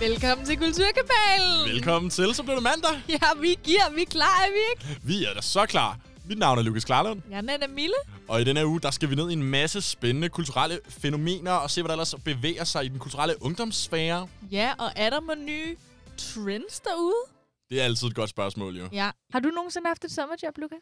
Velkommen til Kulturkabalen. Velkommen til, så blev det mandag. Ja, vi giver, vi er klar, er vi ikke? Vi er da så klar. Mit navn er Lukas Klarlund, Jeg er Mille. og i denne her uge, der skal vi ned i en masse spændende kulturelle fænomener og se, hvad der ellers bevæger sig i den kulturelle ungdomssfære. Ja, og er der med nye trends derude? Det er altid et godt spørgsmål, jo. Ja. Har du nogensinde haft et sommerjob, Lukas?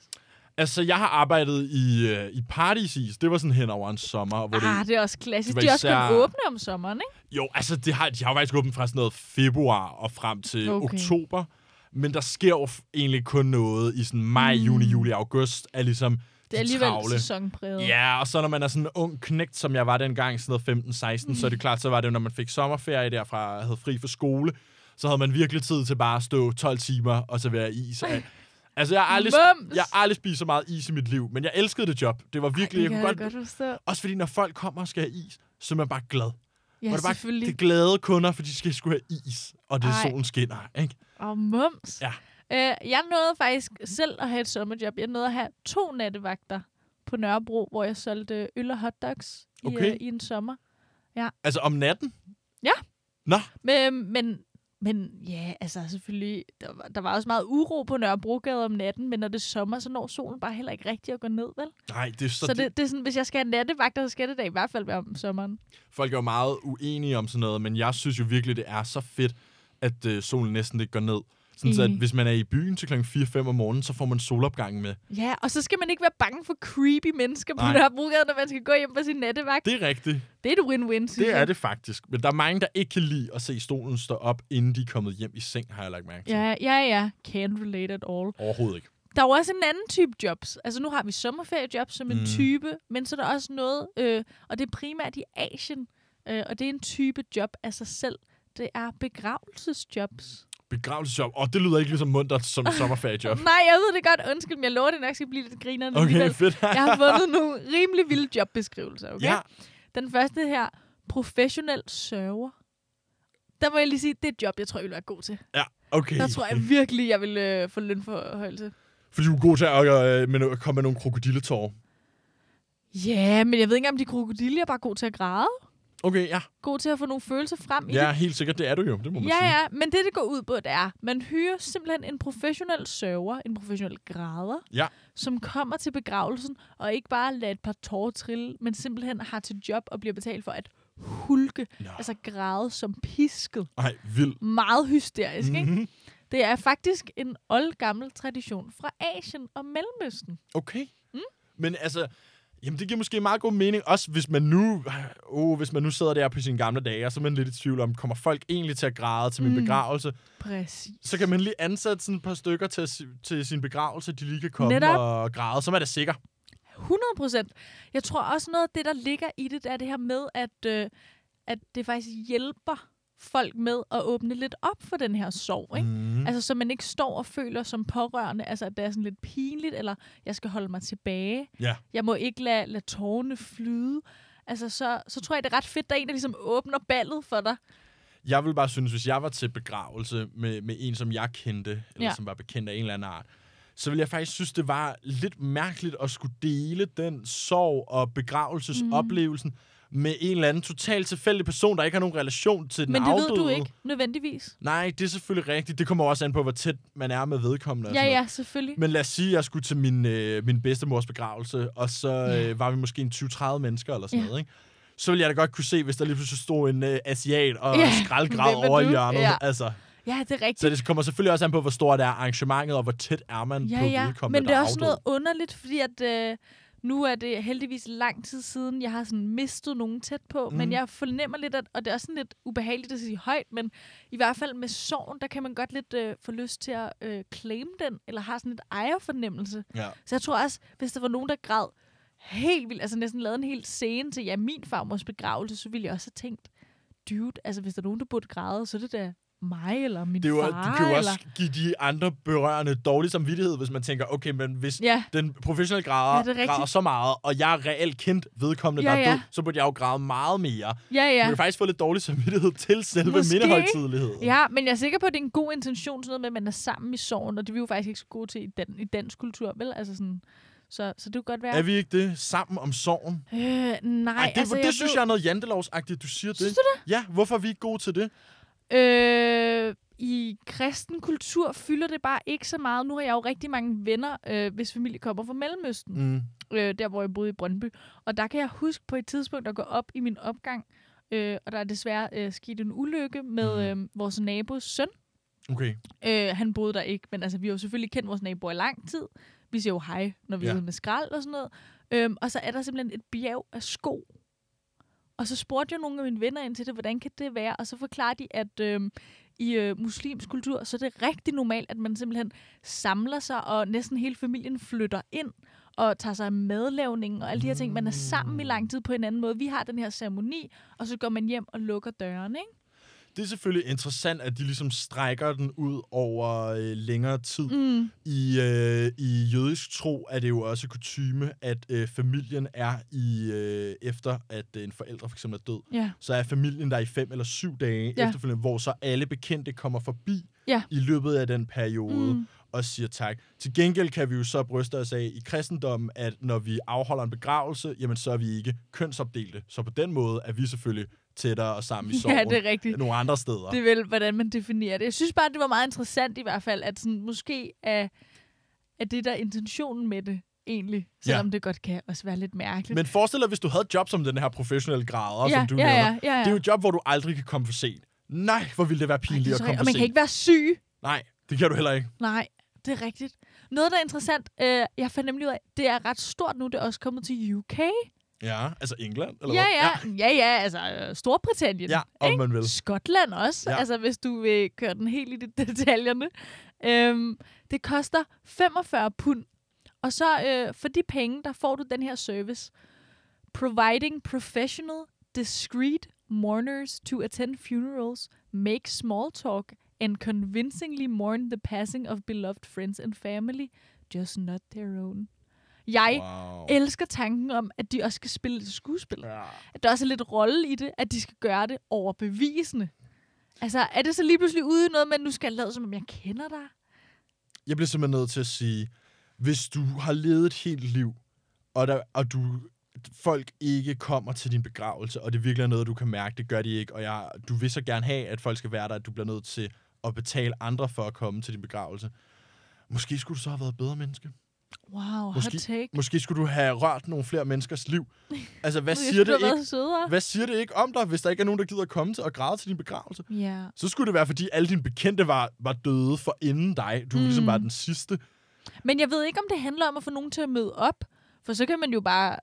Altså, jeg har arbejdet i, øh, i Paradisis. Det var sådan hen over en sommer. Hvor Ah, det, det er også klassisk. De er også kun åbne om sommeren, ikke? jo, altså, det har, de har jo faktisk åbent fra sådan noget februar og frem til Okay. oktober. Men der sker jo egentlig kun noget i sådan maj, mm. juni, juli, august. Er ligesom Det er alligevel travle. sæsonpræget. Ja, og så når man er sådan en ung knægt, som jeg var dengang, sådan noget 15-16, så er det klart, så var det jo, når man fik sommerferie derfra, havde fri for skole, så havde man virkelig tid til bare at stå 12 timer og servere is. Altså, jeg har aldrig, Mums! jeg har aldrig spist så meget is i mit liv, men jeg elskede det job. Det var virkelig, det kan jeg kunne godt, godt... godt forstå. Også fordi, når folk kommer og skal have is, så er man bare glad. Ja, Hvor det bare selvfølgelig. det er glade kunder, for de skal skulle have is, og det er Ej. solen skinner, ikke? Og mums. Ja. Øh, jeg nåede faktisk selv at have et sommerjob. Jeg nåede at have to nattevagter på Nørrebro, hvor jeg solgte øl og hotdogs i, Okay. øh, i en sommer. Altså om natten? Ja. Nå, Men, men, men ja, altså selvfølgelig, der var, der var også meget uro på Nørrebrogade om natten, men når det er sommer, så når solen bare heller ikke rigtig at gå ned, vel? nej, det er så... Så, så det, det er sådan, hvis jeg skal have nattevagter, så skal det da i hvert fald være om sommeren. Folk er jo meget uenige om sådan noget, men jeg synes jo virkelig, det er så fedt, at øh, solen næsten ikke går ned. Sådan så, at hvis man er i byen til klokken 4-5 om morgenen, så får man solopgangen med. Ja, og så skal man ikke være bange for creepy mennesker på. Nørrebrogade, når man skal gå hjem på sin nattevagt. Det er rigtigt. Det er et win-win, synes Det er jeg. det faktisk. Men der er mange, der ikke kan lide at se stolen stå op, inden de er kommet hjem i seng, har jeg lagt mærke til. Ja, ja, ja. Can't relate at all. Overhovedet ikke. Der er jo også en anden type jobs. Altså nu har vi sommerferiejobs som en Mm. type, men så er der også noget, øh, og det er primært i Asien, øh, og det er en type job af sig selv. Det er begravelsesjobs. Begravelsesjob. Og det lyder ikke lige så muntert som sommerferiejob. Nej, jeg ved det godt. Undskyld, men jeg lover, det nok skal blive lidt grinerne Okay, alligevel. fedt. Jeg har fundet nogle rimelig vilde jobbeskrivelser, okay? Ja, Den første her, professionel sørger. Der må jeg lige sige, det er et job, jeg tror, jeg vil være god til. ja, okay. Der tror jeg virkelig, jeg vil øh, få lønforhøjelse. Fordi du er god til at øh, med, komme med nogle krokodilletår. Ja, men jeg ved ikke, om de krokodiller er bare god til at græde. Okay, ja. God til at få nogle følelser frem i Ja, det. helt sikkert. Det er du jo. Det må man Ja, sige. ja, men det, det går ud på, det er, man hyrer simpelthen en professionel sørger, en professionel græder, Ja. som kommer til begravelsen, og ikke bare lader et par tårer trille, men simpelthen har til job og bliver betalt for at hulke, Nå. altså græde som pisket. Ej, vildt. Meget hysterisk, ikke? Mm-hmm. Det er faktisk en oldgammel tradition fra Asien og Mellemøsten. Okay. Mm. Men altså, jamen det giver måske meget god mening, også hvis man nu, oh, hvis man nu sidder der på sine gamle dage, og så er man lidt i tvivl om, kommer folk egentlig til at græde til min Mm. begravelse? Præcis. Så kan man lige ansætte sådan et par stykker til, til sin begravelse, de lige kan komme Netop. og græde, så er det sikker. 100 procent. Jeg tror også noget af det, der ligger i det, er det her med, at, øh, at det faktisk hjælper folk med at åbne lidt op for den her sorg. Ikke? Mm. Altså, så man ikke står og føler som pårørende, altså, at det er sådan lidt pinligt, eller jeg skal holde mig tilbage. Ja. Jeg må ikke lade, lade tårerne flyde. Altså, så, så tror jeg, det er ret fedt, der er en, der ligesom åbner ballet for dig. Jeg vil bare synes, hvis jeg var til begravelse med, med en, som jeg kendte, eller Ja. som var bekendt af en eller anden art, så ville jeg faktisk synes, det var lidt mærkeligt at skulle dele den sorg og begravelsesoplevelsen mm. Med en eller anden totalt tilfældig person, der ikke har nogen relation til den Men det afdøde. ved du ikke, nødvendigvis. Nej, det er selvfølgelig rigtigt. Det kommer også an på, hvor tæt man er med vedkommende. Ja, ja, selvfølgelig. Men lad os sige, at jeg skulle til min, øh, min bedstemors begravelse, og så Ja. øh, var vi måske en 20-30 mennesker eller sådan Ja. noget, ikke? Så ville jeg da godt kunne se, hvis der lige pludselig stod en øh, asiat og Ja, er over i hjørnet. Ja. Altså, Ja, det er rigtigt. så det kommer selvfølgelig også an på, hvor stort er arrangementet, og hvor tæt er man Ja, på ja, vedkommende, men det er også afdød. noget underligt, fordi at øh, nu er det heldigvis lang tid siden, jeg har sådan mistet nogen tæt på, mm. men Mhm. jeg fornemmer lidt, at, og det er også sådan lidt ubehageligt at sige højt, men i hvert fald med sorgen, der kan man godt lidt øh, få lyst til at øh, claim den, eller har sådan lidt ejerfornemmelse. Ja. Så jeg tror også, hvis der var nogen, der græd helt vildt, altså næsten lavede en hel scene til, ja, min farmors begravelse, så ville jeg også have tænkt, dude, altså hvis der er nogen, der burde græde, så er det da mig eller min Det jo, far. du kan jo eller... også give de andre berørende dårlig samvittighed, hvis man tænker, okay, men hvis Ja, den professionelle Ja, græder, det er rigtigt. græder så meget, og jeg er reelt kendt vedkommende, Ja, der er ja. død, så burde jeg jo græde meget mere. ja, Ja. ja. Du kan faktisk få lidt dårlig samvittighed til selve Måske. mindehøjtidligheden. Ja, men jeg er sikker på, at det er en god intention, sådan noget med, at man er sammen i sorgen, og det er vi jo faktisk ikke så gode til i, dan- i dansk kultur, vel? Altså sådan, så, så det kunne godt være... Er vi ikke det? Sammen om sorgen? Øh, nej, Ej, det, altså, det jeg synes ved... jeg er noget jantelovsagtigt, du siger Synes det. Ja, hvorfor er vi ikke gode til det? Øh, I kristen kultur fylder det bare ikke så meget. Nu har jeg jo rigtig mange venner, øh, hvis familie kommer fra Mellemøsten. Mm. øh, der hvor jeg boede i Brøndby. Og der kan jeg huske på et tidspunkt at gå op i min opgang, øh, og der er desværre øh, sket en ulykke med Mhm. øh, vores nabos søn. Okay. Øh, han boede der ikke, men altså, vi har jo selvfølgelig kendt vores naboer i lang tid. Vi siger jo hej, når vi Ja. er ude med skrald og sådan noget. Øhm, og så er der simpelthen et bjerg af sko. Og så spurgte jeg nogle af mine venner ind til det, hvordan kan det være? Og så forklarede de, at øhm, i øh, muslimsk kultur, så er det rigtig normalt, at man simpelthen samler sig, og næsten hele familien flytter ind og tager sig af madlavningen og alle de her ting. Man er sammen i lang tid på en anden måde. Vi har den her ceremoni, og så går man hjem og lukker døren, ikke? Det er selvfølgelig interessant, at de ligesom strækker den ud over øh, længere tid. Mm. I, øh, I jødisk tro er det jo også kutyme, at øh, familien er i, øh, efter at øh, en forælder for eksempel er død, Ja. så er familien der i fem eller syv dage Ja. efterfølgende, hvor så alle bekendte kommer forbi Ja. i løbet af den periode Mm. og siger tak. Til gengæld kan vi jo så bryste os af i kristendommen, at når vi afholder en begravelse, jamen så er vi ikke kønsopdelte. Så på den måde er vi selvfølgelig tættere og sammen i sorgen Ja, det er rigtigt. nogle andre steder. Det er vel, hvordan man definerer det. Jeg synes bare, det var meget interessant i hvert fald, at sådan, måske er, er det der intentionen med det egentlig, selvom ja. det godt kan også være lidt mærkeligt. Men forestil dig, hvis du havde et job som den her professionelle grader, ja, som du ja, nævner. ja, ja, ja. Det er jo et job, hvor du aldrig kan komme for sent. Nej, hvor ville det være Ej, pinligt det er at komme for Og man sent. kan ikke være syg. Nej, det kan du heller ikke. Nej, det er rigtigt. Noget, der er interessant, øh, jeg fandt nemlig ud af, det er ret stort nu, det er også kommet til UK. Ja, altså England, eller ja, hvad? ja, ja, ja, altså øh, Storbritannien. Ja, om ikke? man vil. Skotland også, Ja. altså hvis du vil køre den helt i de- detaljerne. Øhm, det koster 45 pund, og så øh, for de penge, der får du den her service. Providing professional, discreet mourners to attend funerals, make small talk, and convincingly mourn the passing of beloved friends and family, just not their own. Jeg Wow. elsker tanken om, at de også skal spille lidt skuespil Ja. at der også er lidt rolle i det, at de skal gøre det overbevisende. Altså, er det så lige pludselig ude i noget, men nu skal jeg lade, som om jeg kender dig? Jeg bliver simpelthen nødt til at sige, hvis du har levet et helt liv, og, der, og du folk ikke kommer til din begravelse, og det virkelig er noget, du kan mærke, det gør de ikke, og jeg, du vil så gerne have, at folk skal være der, at du bliver nødt til at betale andre for at komme til din begravelse. Måske skulle du så have været et bedre menneske. Wow, Måske- hot take. Måske skulle du have rørt nogle flere menneskers liv. Altså, hvad siger det ikke? Hvad siger det ikke om dig, hvis der ikke er nogen, der gider at komme til og græde til din begravelse? Ja. Så skulle det være, fordi alle dine bekendte var, var døde for inden dig. Du mm. Mm. ligesom var den sidste. Men jeg ved ikke, om det handler om at få nogen til at møde op. For så kan man jo bare,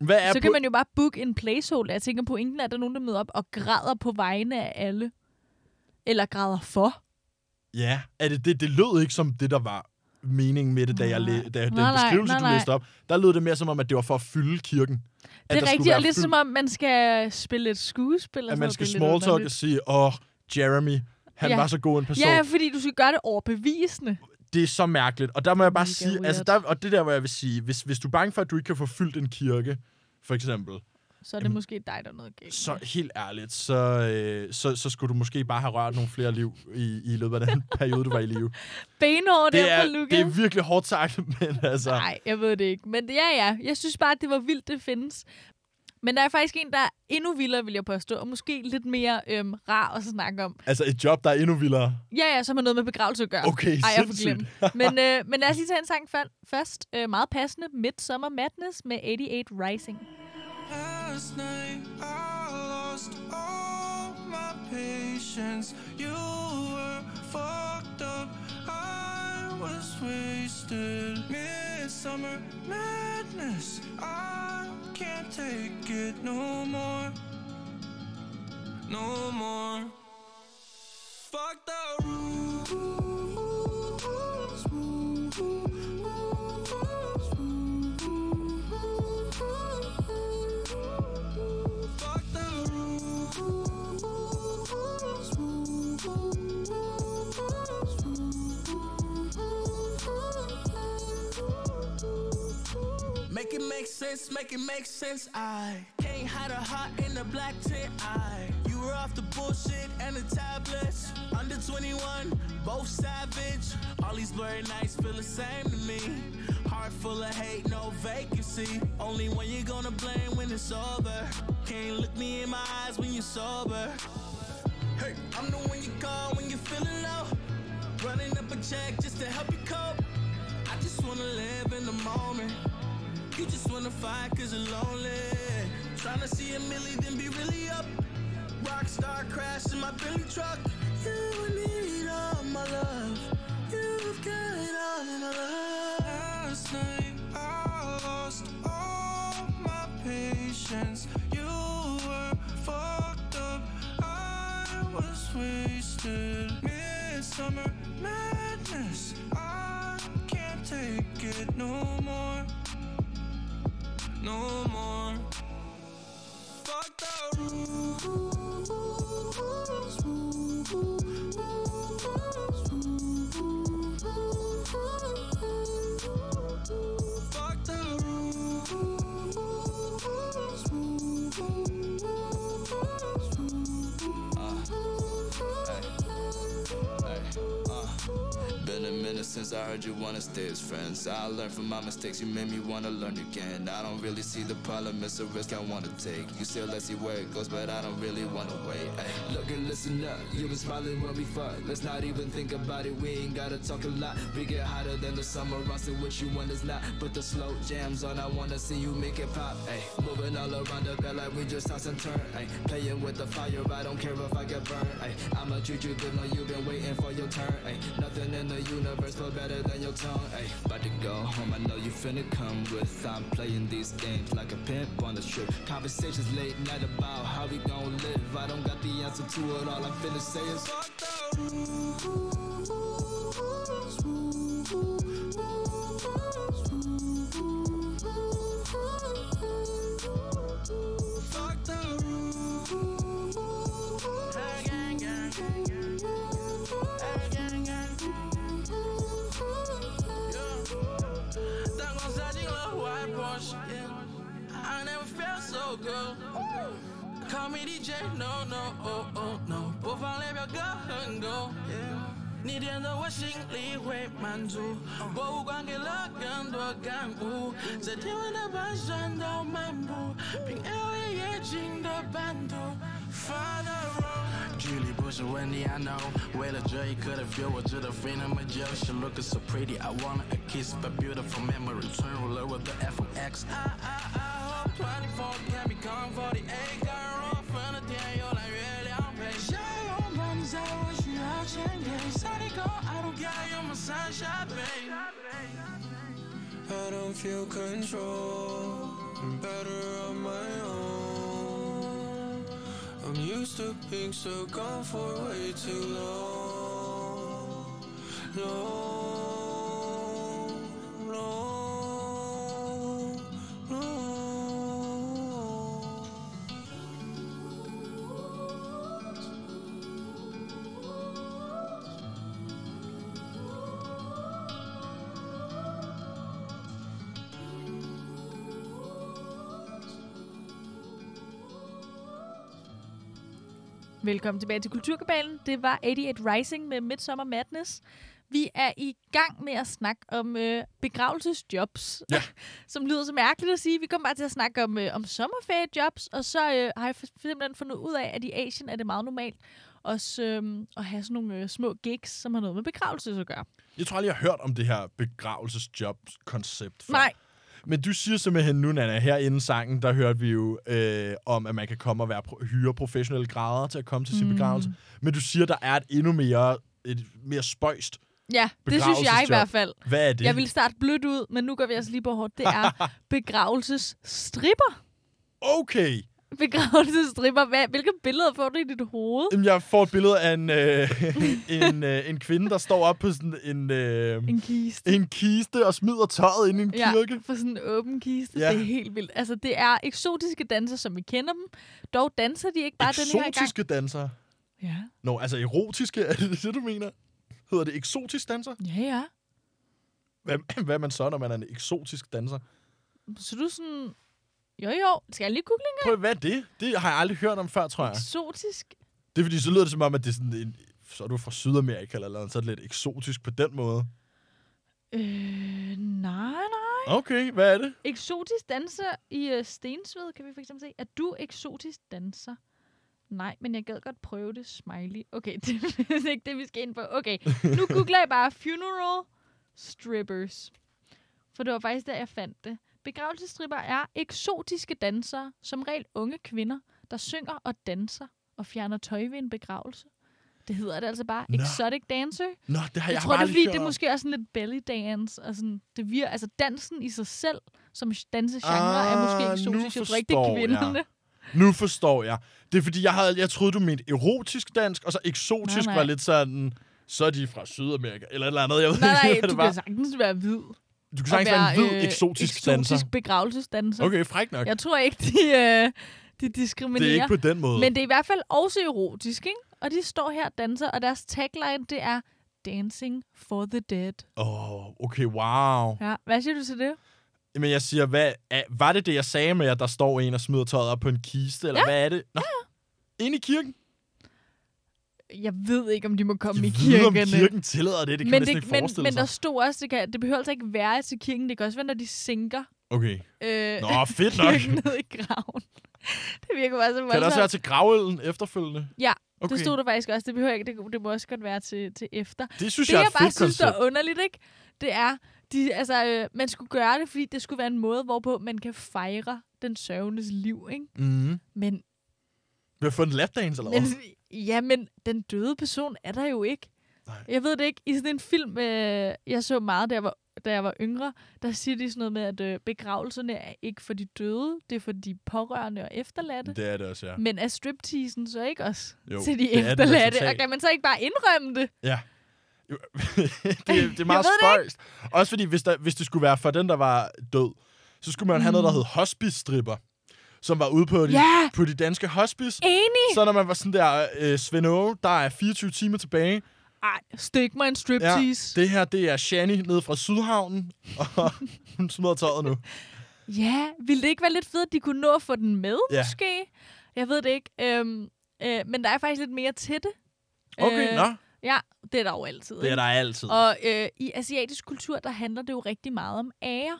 Hvad er så på- kan man jo bare book en placeholder. Jeg tænker, er, at der er nogen, der møder op og græder på vegne af alle. Eller græder for. Ja, er det, det, det lød ikke som det, der var meningen med det, da, jeg læ- da den Nej, beskrivelse, nej, du nej. læste op. Der lød det mere som om, at det var for at fylde kirken. At Det er rigtigt, og lidt fyldt- som om, man skal spille et skuespil. At man skal Det lidt smalltalk og sige, åh, Jeremy, han Ja. var så god en person. Ja, fordi du skal gøre det overbevisende. det er så mærkeligt. Og der må jeg bare Mega sige, weird. altså der, og det der, hvor jeg vil sige, hvis, hvis du er bange for, at du ikke kan få fyldt en kirke, for eksempel, Så er det Jamen, måske dig, der er noget galt. så helt ærligt, så, øh, så, så skulle du måske bare have rørt nogle flere liv i, i løbet af den periode, du var i live. Benhård Det er, på Lukas. det er virkelig hårdt sagt, men altså... Nej, jeg ved det ikke. Men ja, ja. Jeg synes bare, at det var vildt, det findes. Men der er faktisk en, der er endnu vildere, vil jeg påstå, og måske lidt mere øhm, rar at snakke om. Altså et job, der er enddu vildere. Ja, ja, som har noget med begravelse at gøre. Okay, Ej, jeg får. Men, øh, men lad os lige tage en sang først. Øh, meget passende. Midsummer Madness med 88 Rising. Last night I lost all my patience. You were fucked up. I was wasted. Midsummer madness. I can't take it no more. No more. Fuck the rules. Make it make sense, make it make sense. I can't hide a heart in the black tent. I you were off the bullshit and the tablets. Under 21, both savage. All these blurry nights feel the same to me. Heart full of hate, no vacancy. Only when you're gonna blame when it's over. Can't look me in my eyes when you're sober. Hey, I'm the one you call when you're feeling low Running up a check just to help you cope. I just wanna live in the moment. You just wanna fight cause you're lonely. Tryna see a milli, then be really up. Rockstar crash in my Billy truck. You need all my love. You've got all my love. Last night I lost all my patience. You were fucked up. I was wasted. Midsummer no more. Fuck the rules. Fuck the rules. Uh, hey, hey. Been a minute since I heard you wanna stay as friends. I learned from my mistakes, you made me wanna learn again. I don't really see the problem, it's a risk I wanna take. You still let's see where it goes, but I don't really wanna wait. Ay. Look and listen up, you been smiling when we fuck. Let's not even think about it, we ain't gotta talk a lot. We get hotter than the summer, I see what you want is not. Put the slow jams on, I wanna see you make it pop. Ay. Moving all around the bed like we just toss and turn. Ay. Playing with the fire, I don't care if I get burned. Ay. I'ma treat you good, know you've been waiting for your turn. Ay. Nothing in the universe feel better than your tongue. Ay. About to go home, I know you finna come with. I'm playing these games like a pimp on the strip. Conversations late night about how we gon' live. I don't got the answer to it, all I'm finna say is good. Call me DJ, no, no, oh, oh, no. 播放列表歌很够。你点的我心里会满足，博物馆给了更多感悟，在天文的盘旋到漫步，凭 L A 夜景的版图。Final road，距离不是问题，I know。为了这一刻的 feel，我知道飞那么久，She looking so pretty，I wanna a kiss，but beautiful memory，存入了我的 F X。I I I hope twenty four can become forty eight，感人若分的天又蓝月亮配，想要拥抱你在我需要千年，Sunny go，I don't care，you're my sunshine babe。I don't feel control. I'm better on my own. I'm used to being so gone for way too long. Long, long, Velkommen tilbage til Kulturkabalen. Det var 88 Rising med Midsummer Madness. Vi er i gang med at snakke om øh, begravelsesjobs, Ja. som lyder så mærkeligt at sige. Vi kommer bare til at snakke om, øh, om sommerferiejobs, og så øh, har jeg simpelthen fundet ud af, at i Asien er det meget normalt også øh, at have sådan nogle øh, små gigs, som har noget med begravelse at gøre. Jeg tror aldrig, jeg har hørt om det her begravelsesjob-koncept før. Nej, Men du siger simpelthen nu, Nana, her inden sangen, der hørte vi jo øh, om, at man kan komme og være pro- hyre professionelle grader til at komme til sin Mm. begravelse. Men du siger, der er et endnu mere, et mere spøjst. ja, det synes jeg i hvert fald. Hvad er det? Jeg ville starte blødt ud, men nu går vi altså lige på hårdt. Det er begravelsesstripper. Okay. Begravelsesstripper. Hvad, hvilke billeder får du i dit hoved? Jamen, jeg får et billede af en, øh, en, øh, en kvinde, der står op på sådan en, øh, En kiste. en kiste og smider tøjet ind i en Ja, kirke. for sådan en åben kiste. Ja. Det er helt vildt. Altså, det er eksotiske danser, som vi kender dem. Dog danser de ikke bare den her gang. Eksotiske danser. Ja. Nå, altså erotiske, er det det, du mener? Hedder det eksotisk danser? Ja, ja. Hvad, hvad er man så, når man er en eksotisk danser? Så du sådan... Jo, jo. Skal jeg lige google en Prøv, hvad er det? Det har jeg aldrig hørt om før, tror jeg. gang? Eksotisk. Det er fordi, så lyder det som om, at det er sådan en, så er du fra Sydamerika eller noget, så er det lidt eksotisk på den måde. Øh, nej, nej. Okay, hvad er det? Eksotisk danser i uh, Stensved, kan vi for eksempel se. Er du eksotisk danser? Nej, men jeg gad godt prøve det. Smiley. Okay, det er ikke det, vi skal ind på. Okay, nu googler jeg bare funeral strippers. For det var faktisk der, jeg fandt det. Begravelsesstripper er eksotiske dansere, som regel unge kvinder, der synger og danser og fjerner tøj ved en begravelse. Det hedder det altså bare. Nå. Exotic dancer. Nå, det har Jeg, jeg, tror, det er fordi, det er måske også sådan lidt belly dance. Og sådan, det vir- altså dansen i sig selv, som dansegenre, er Ah, måske nu eksotisk. Det er forstår jeg. kvinderne. Nu forstår jeg. Det er fordi, jeg, havde, jeg troede, du mente erotisk dansk, og så eksotisk Nej, nej. var lidt sådan, så er de fra Sydamerika, eller et eller andet. Jeg ved Nej, nej, ikke, hvad du det var. kan sagtens være hvid. Du kan sagtens være en hvid, eksotisk, danser. Eksotisk begravelsesdanser. Okay, fræk nok. Jeg tror ikke, de, øh, de diskriminerer. Det er ikke på den måde. Men det er i hvert fald også erotisk, ikke? Og de står her og danser, og deres tagline, det er Dancing for the Dead. Åh, oh, okay, wow. Ja, hvad siger du til det? Men jeg siger, hvad, er, var det det, jeg sagde med, at der står en og smider tøjet op på en kiste, eller Ja. hvad er det? Nå, inde i kirken? Jeg ved ikke, om de må komme i Jeg ved, om kirkerne. kirken tillader det, det kan men, det, ikke men, forestille men der stod også, det, kan, det behøver altså ikke være til kirken. Det kan også være, når de sænker Okay. øh, Nå, fedt nok. ned i graven. det virker bare så Kan det også voldsomt. være til gravølden efterfølgende? Ja, okay. Det stod der faktisk også. Det behøver ikke. Det, det må også godt være til, til efter. Det synes Det, jeg er jeg bare synes, koncept. er underligt, ikke? Det er, de, altså, øh, man skulle gøre det, fordi det skulle være en måde, hvorpå man kan fejre den sørgendes liv, ikke? Mm. Men, Vi har fået en lapdance, eller hvad? Ja, men den døde person er der jo ikke. Nej. Jeg ved det ikke. I sådan en film, øh, jeg så meget, da jeg, var, da jeg var yngre, der siger de sådan noget med, at øh, begravelserne er ikke for de døde, det er for de pårørende og efterladte. Det er det også, ja. Men er stripteasen så ikke også Jo, til de er efterladte? Og kan man så ikke bare indrømme det? Ja. Det, det er meget spøjst. Også fordi, hvis, der, hvis det skulle være for den, der var død, så skulle man mm. have noget, der hed hospice-stripper, som var ude på de, Ja! på de danske hospice. Enig! Så når man var sådan der, øh, Svend Aage, der er 24 timer tilbage. Ej, stik mig en Ja, striptease. det her, det er Shani nede fra Sydhavnen, og hun smider tøjet nu. Ja, ville det ikke være lidt fedt, at de kunne nå at få den med, Ja. ja. måske? Jeg ved det ikke. Øhm, øh, men der er faktisk lidt mere til det. Okay, Øh, nå, Ja, det er der jo altid. det er der altid. Og øh, i asiatisk kultur, der handler det jo rigtig meget om ære.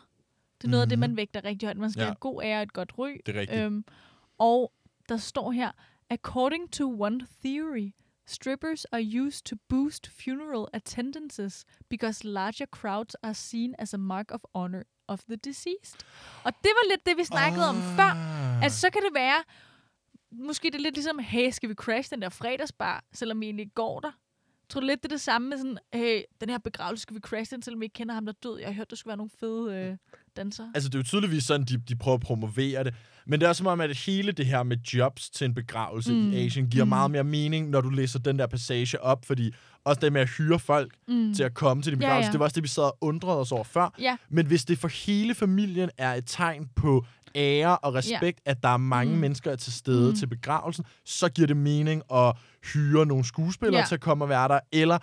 Det er noget af det, man vægter rigtig højt. Man skal Mhm. Ja. have god ære og et godt ry. Det er rigtigt. Øhm, og der står her, according to one theory, strippers are used to boost funeral attendances because larger crowds are seen as a mark of honor of the deceased. Og det var lidt det, vi snakkede Ah. om før. Altså, så kan det være, måske det er lidt ligesom, hey, skal vi crash den der fredagsbar, selvom vi egentlig ikke går der? Tror du lidt, det er det samme med sådan, hey, den her begravelse, skal vi crash den, selvom vi ikke kender ham, der er død? Jeg har hørt, der skulle være nogle fede øh, dansere. Altså, det er jo tydeligvis sådan, de, de prøver at promovere det. Men det er også som om, at hele det her med jobs til en begravelse mm. i Asien giver mm. meget mere mening, når du læser den der passage op, fordi også det med at hyre folk mm. til at komme til din Ja, begravelse, ja. det var også det, vi sad og undrede os over før. Ja. Men hvis det for hele familien er et tegn på ære og respekt, ja. at der er mange mm. mennesker til stede mm. til begravelsen, så giver det mening at hyre nogle skuespillere Ja. til at komme og være der, eller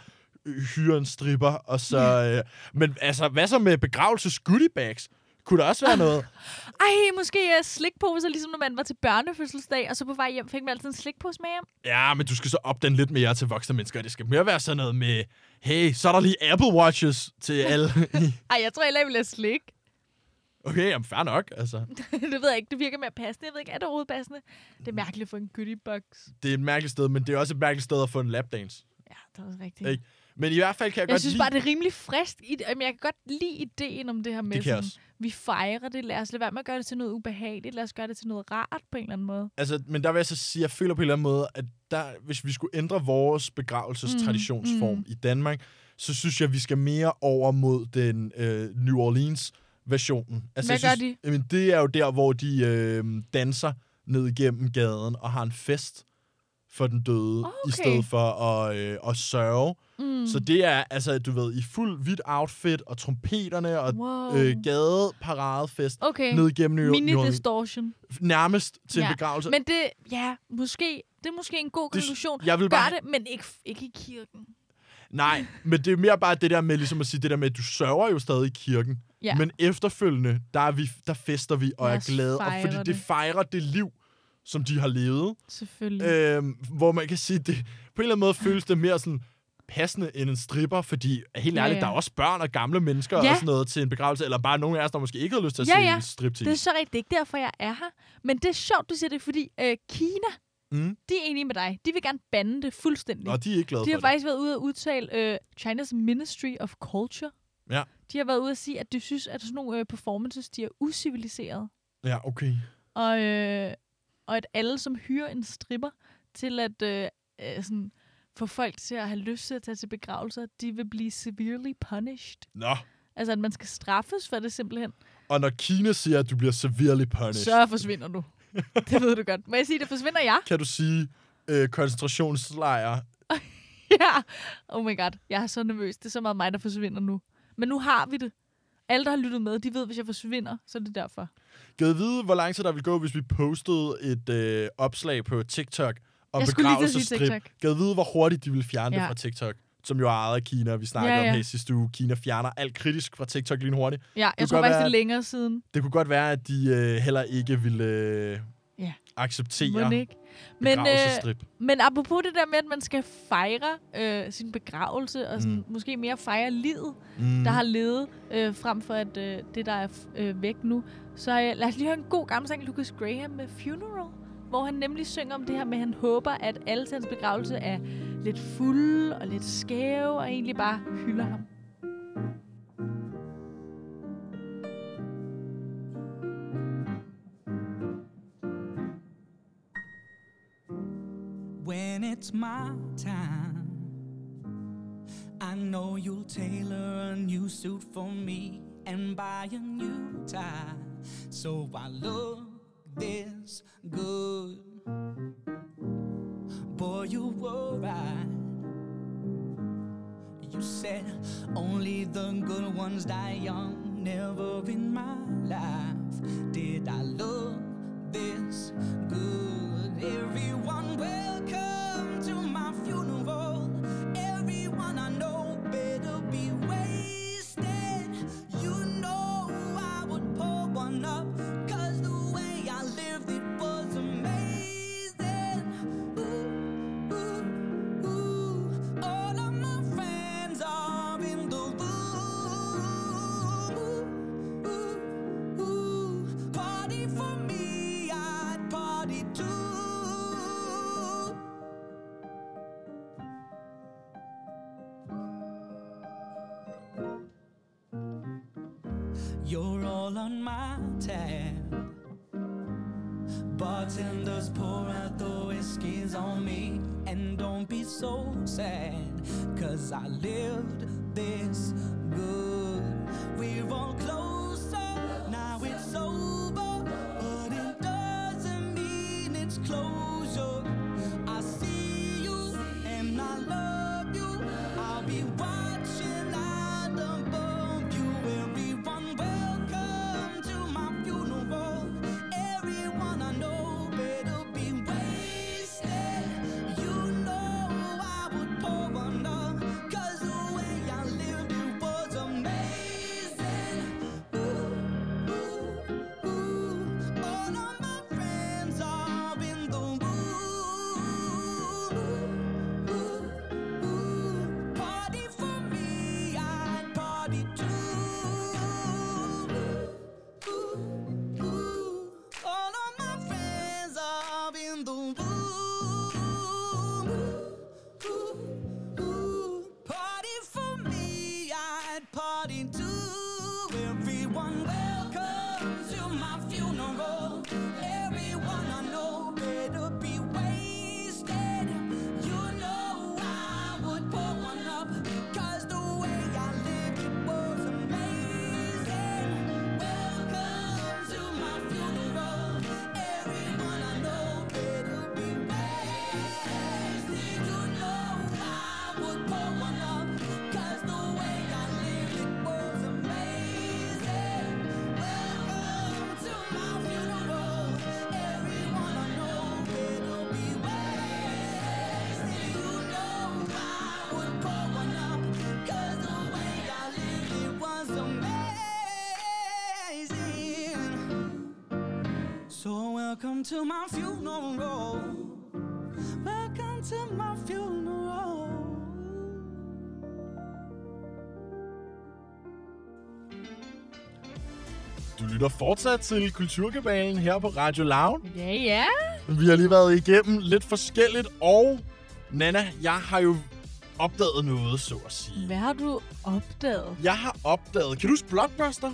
hyre en stripper, og så... Øh, men altså, hvad så med begravelses goodie bags? Kunne der også være noget? Ej, måske uh, slikposer, ligesom når man var til børnefødselsdag, og så på vej hjem fik man altid en slikpose med hjem. Ja, men du skal så op den lidt mere til voksne mennesker. Det skal mere være sådan noget med, hey, så er der lige Apple Watches til alle. Ej, jeg tror heller, jeg ville have slik. okay, jamen fair nok. Altså, det ved jeg ikke, det virker mere passende. Jeg ved ikke, er det overhovedet passende? Det er mærkeligt at få en goodie box. det er et mærkeligt sted, men det er også et mærkeligt sted at få en lapdance. Ja, det er også rigtigt. Ikke? Men i hvert fald kan jeg, Jeg godt synes lide... bare, det er rimelig frisk. I, jamen, jeg kan godt lide ideen om det her med, Det kan jeg sådan, også. Vi fejrer det. Lad os lade være med at gøre det til noget ubehageligt. Lad os gøre det til noget rart på en eller anden måde. Altså, men der vil jeg så sige, jeg føler på en eller anden måde, at der, hvis vi skulle ændre vores begravelsestraditionsform mm, i Danmark, så synes jeg, vi skal mere over mod den øh, New Orleans versionen. Altså, Hvad jeg gør synes, Jamen, det er jo der, hvor de øh, danser ned igennem gaden og har en fest for den døde, Okay. i stedet for at, øh, at sørge. Mm. Så det er, altså, du ved, i fuld hvidt outfit, og trompeterne, og Wow. øh, gadeparadefest Okay. ned igennem New, Orleans. Mini-distortion. Nærmest til en Ja, begravelse. Men det, ja, måske, det er måske en god Det- konklusion. jeg vil Gør bare- det, men ikke, ikke i kirken. Nej, men det er mere bare det der med, ligesom at sige, det der med, at du sørger jo stadig i kirken. Ja. Men efterfølgende, der, er vi, der fester vi og Lad er glade. Og fordi det. det. fejrer det liv, som de har levet. Selvfølgelig. Øhm, hvor man kan sige, det, på en eller anden måde føles det mere sådan passende end en stripper, fordi helt Ja, ærligt, ja. der er også børn og gamle mennesker Ja. og sådan noget til en begravelse, eller bare nogle af os, der måske ikke har lyst til at Ja, se ja. en striptease. Det er så rigtigt. Det ikke derfor, jeg er her. Men det er sjovt, du siger det, fordi øh, Kina Mm. De er enige med dig. De vil gerne bande det fuldstændig. Og de er ikke glade De for har faktisk været ude og udtale øh, China's Ministry of Culture. Ja. De har været ude og sige, at de synes, at sådan nogle øh, performances, de er usiviliserede. det. Ja, okay. Og, øh, og at alle, som hyrer en stripper til at øh, øh, sådan, få folk til at have lyst til at tage til begravelser, de vil blive severely punished. Nå. Altså, at man skal straffes for det simpelthen. Og når Kina siger, at du bliver severely punished, Så forsvinder du. det ved du godt. Må jeg sige, det forsvinder jeg? kan du sige øh, koncentrationslejr. ja. Oh my god. Jeg er så nervøs. Det er så meget mig, der forsvinder nu. Men nu har vi det. Alle, der har lyttet med, de ved, hvis jeg forsvinder, så er det derfor. Kan jeg vide, hvor lang tid der vil gå, hvis vi postede et øh, opslag på TikTok om Jeg skulle lige til at sige begravelsesstrip? TikTok. Kan jeg vide, hvor hurtigt de vil fjerne ja. Ja. det fra TikTok? Som jo er ejet af Kina. Vi snakkede Ja, om ja. her i sidste uge. Kina fjerner alt kritisk fra TikTok lige hurtigt. Ja, jeg kunne tror godt faktisk, være, det er længere siden. Det kunne godt være, at de øh, heller ikke ville øh. Acceptere ikke? Men, øh, men apropos det der med, at man skal fejre øh, sin begravelse, og sådan, Mm. måske mere fejre livet, Mm. der har levet, øh, frem for at øh, det, der er øh, væk nu. Så øh, lad os lige høre en god gammel sang, Lucas Graham med Funeral, hvor han nemlig synger om det her med, at han håber, at alle hans begravelse er lidt fulde og lidt skæve, og egentlig bare hylder ham. When it's my time. I know you'll tailor a new suit for me and buy a new tie. So I look this good. Boy, you were right. You said only the good ones die young. Never in my life did I look this good. Everyone, welcome sad, cause I lived this to my funeral. Welcome to my funeral. Du lytter fortsat til Kulturkabalen her på Radio Loud. Ja, ja. Vi har lige været igennem lidt forskelligt, og Nana, jeg har jo opdaget noget, så at sige. Hvad har du opdaget? Jeg har opdaget, kan du huske Blockbuster?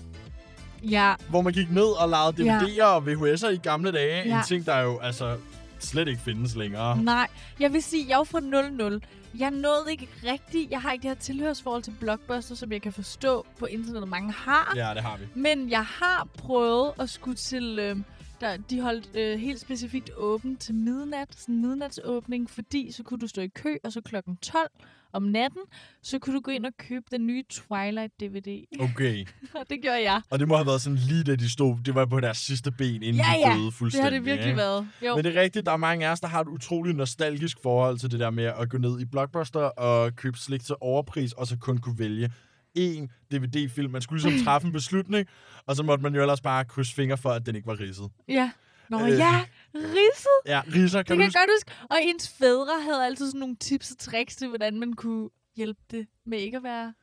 Ja, Hvor man gik ned og lavede Ja. DVD'er og VHS'er i gamle dage. Ja. En ting, der jo altså slet ikke findes længere. nej. Jeg vil sige, jeg er fra 00. Jeg nåede ikke rigtigt. Jeg har ikke det her tilhørsforhold til Blockbuster, som jeg kan forstå på internettet, mange har. Ja, det har vi. Men jeg har prøvet at skulle til... Øh, der, de holdt øh, helt specifikt åben til midnat, sådan en midnatsåbning, fordi så kunne du stå i kø, og så klokken 12 om natten, så kunne du gå ind og købe den nye Twilight-DVD. Okay. og det gjorde jeg. Og det må have været sådan lige da de stod, det var på deres sidste ben, inden Ja, de ja. døde Det fuldstændig. har det virkelig ikke? været. Jo. Men det er rigtigt, der er mange af os, der har et utroligt nostalgisk forhold til det der med at gå ned i Blockbuster og købe slik til overpris, og så kun kunne vælge én DVD-film. Man skulle ligesom træffe en beslutning, og så måtte man jo ellers bare krydse fingre for, at den ikke var ridset. Ja. Nå Øh. ja, ridset. Ja, Riser, Det kan kan du jeg huske? godt huske. Og ens fædre havde altid sådan nogle tips og tricks til, hvordan man kunne hjælpe det med ikke at være...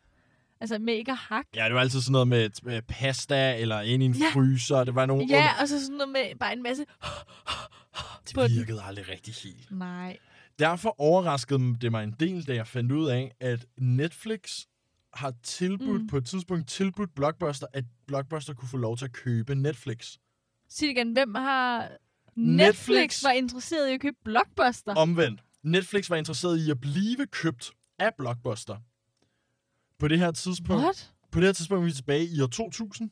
Altså med ikke at hakke. Ja, det var altid sådan noget med, med pasta, eller ind i en Ja. fryser. Det var nogle... Ja, og så sådan noget med bare en masse... det virkede aldrig rigtig helt. Nej. Derfor overraskede det mig en del, da jeg fandt ud af, at Netflix har tilbudt, Mm. på et tidspunkt tilbudt Blockbuster, at Blockbuster kunne få lov til at købe Netflix. Sig igen, hvem har... Netflix. Netflix var interesseret i at købe Blockbuster. Omvendt. Netflix var interesseret i at blive købt af Blockbuster. På det her tidspunkt, What? på det her tidspunkt er vi tilbage i år 2000.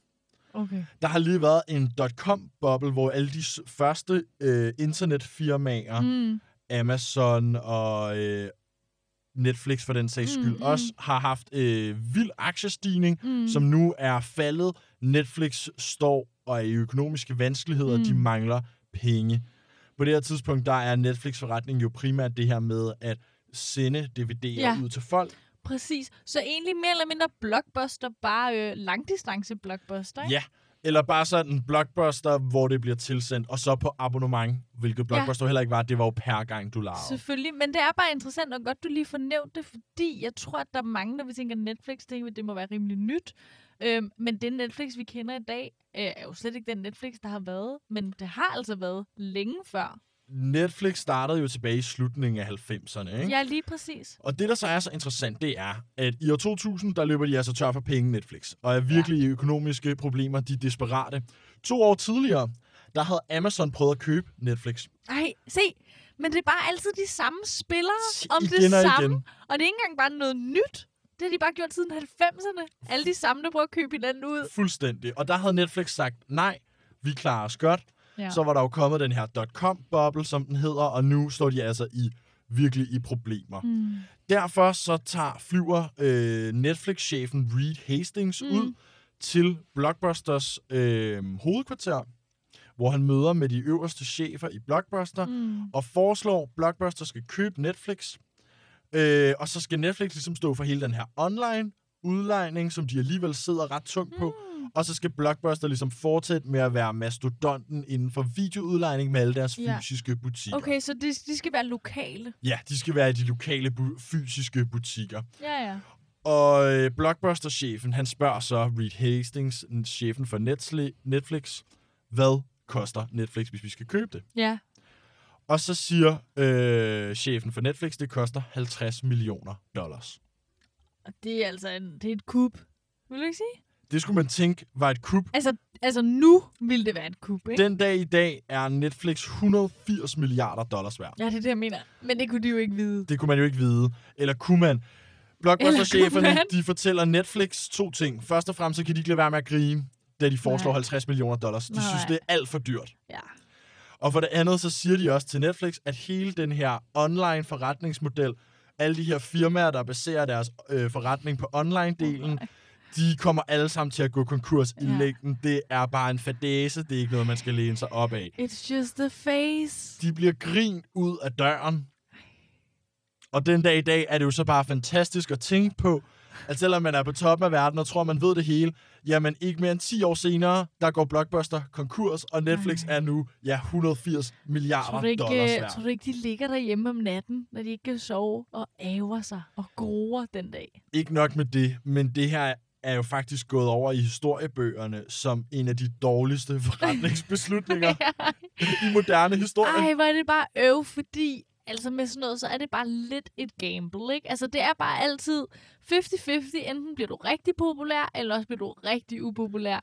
Okay. Der har lige været en dot-com-boble, hvor alle de første øh, internetfirmaer. Mm. Amazon og øh, Netflix for den sags Mm, skyld, mm. også har haft øh, vild aktiestigning, Mm. som nu er faldet. Netflix står og er i økonomiske vanskeligheder, Mm. mm. de mangler penge. På det her tidspunkt, der er Netflix forretning jo primært det her med at sende DVD'er Ja. ud til folk. Præcis. Så egentlig mere eller mindre Blockbuster, bare øh, langdistance Blockbuster, ikke? Ja. Eller bare sådan en blockbuster, hvor det bliver tilsendt, og så på abonnement, hvilket blockbuster ja. heller ikke var. Det var jo per gang, du lavede. Selvfølgelig, men det er bare interessant og godt, du lige får nævnt det, fordi jeg tror, at der er mange, når vi tænker Netflix, tænker at det må være rimelig nyt. Øhm, men det Netflix, vi kender i dag, øh, er jo slet ikke den Netflix, der har været. Men det har altså været længe før. Netflix startede jo tilbage i slutningen af 90'erne, ikke? Ja, lige præcis. Og det, der så er så interessant, det er, at i år 2000, der løber de altså tør for penge Netflix, og er virkelig i økonomiske problemer, de er desperate. To år tidligere, der havde Amazon prøvet at købe Netflix. Ej, se, men det er bare altid de samme spillere om igen det og samme. igen. Og det er ikke engang bare noget nyt. Det har de bare gjort siden 90'erne. Alle de samme, der prøver at købe hinanden ud. Fuldstændig. Og der havde Netflix sagt, nej, vi klarer os godt. Ja. Så var der jo kommet den her dot-com-boble, som den hedder, og nu står de altså i virkelig i problemer. Hmm. Derfor så tager flyver øh, Netflix-chefen Reed Hastings Mm. mm. ud til Blockbusters øh, hovedkvarter, hvor han møder med de øverste chefer i Blockbuster, Mm. og foreslår, at Blockbuster skal købe Netflix. Øh, og så skal Netflix ligesom stå for hele den her online udlejning, som de alligevel sidder ret tungt på. Mm. Og så skal Blockbuster ligesom fortsætte med at være mastodonten inden for videoudlejning med alle deres Ja. fysiske butikker. Okay, så de, de skal være lokale. Ja, de skal være i de lokale bu- fysiske butikker. Ja, ja. Og øh, Blockbuster-chefen, han spørger så Reed Hastings, chefen for Netfli- Netflix, hvad koster Netflix, hvis vi skal købe det? Ja. Og så siger øh, chefen for Netflix, det koster 50 millioner dollars. Og det er altså en, det er et kub. Vil du ikke sige? Det skulle man tænke var et kup. Altså, altså nu ville det være et kub, ikke? Den dag i dag er Netflix 180 milliarder dollars værd. Ja, det er det, jeg mener. Men det kunne de jo ikke vide. Det kunne man jo ikke vide. Eller kunne man? Blockbuster-cheferne, de fortæller Netflix to ting. Først og fremmest, så kan de ikke lade være med at grine, da de foreslår Nej. 50 millioner dollars. De Nej, synes, det er alt for dyrt. Ja. Og for det andet, så siger de også til Netflix, at hele den her online forretningsmodel, alle de her firmaer, der baserer deres øh, forretning på online-delen, de kommer alle sammen til at gå konkurs i Ja. længden. Det er bare en fadese, det er ikke noget, man skal læne sig op af. It's just the face. De bliver grint ud af døren. Og den dag i dag er det jo så bare fantastisk at tænke på, at selvom man er på toppen af verden og tror, man ved det hele, jamen ikke mere end 10 år senere, der går Blockbuster konkurs, og Netflix er nu ja, 180 Tror milliarder du, ikke, dollars øh, værd. tror du ikke, de ligger derhjemme om natten, når de ikke kan sove og æver sig og groer den dag? Ikke nok med det, men det her er jo faktisk gået over i historiebøgerne som en af de dårligste forretningsbeslutninger i moderne historie. Ej, hvor er det bare øv, fordi altså med sådan noget, så er det bare lidt et gamble, ikke? Altså det er bare altid 50-50. Enten bliver du rigtig populær, eller også bliver du rigtig upopulær.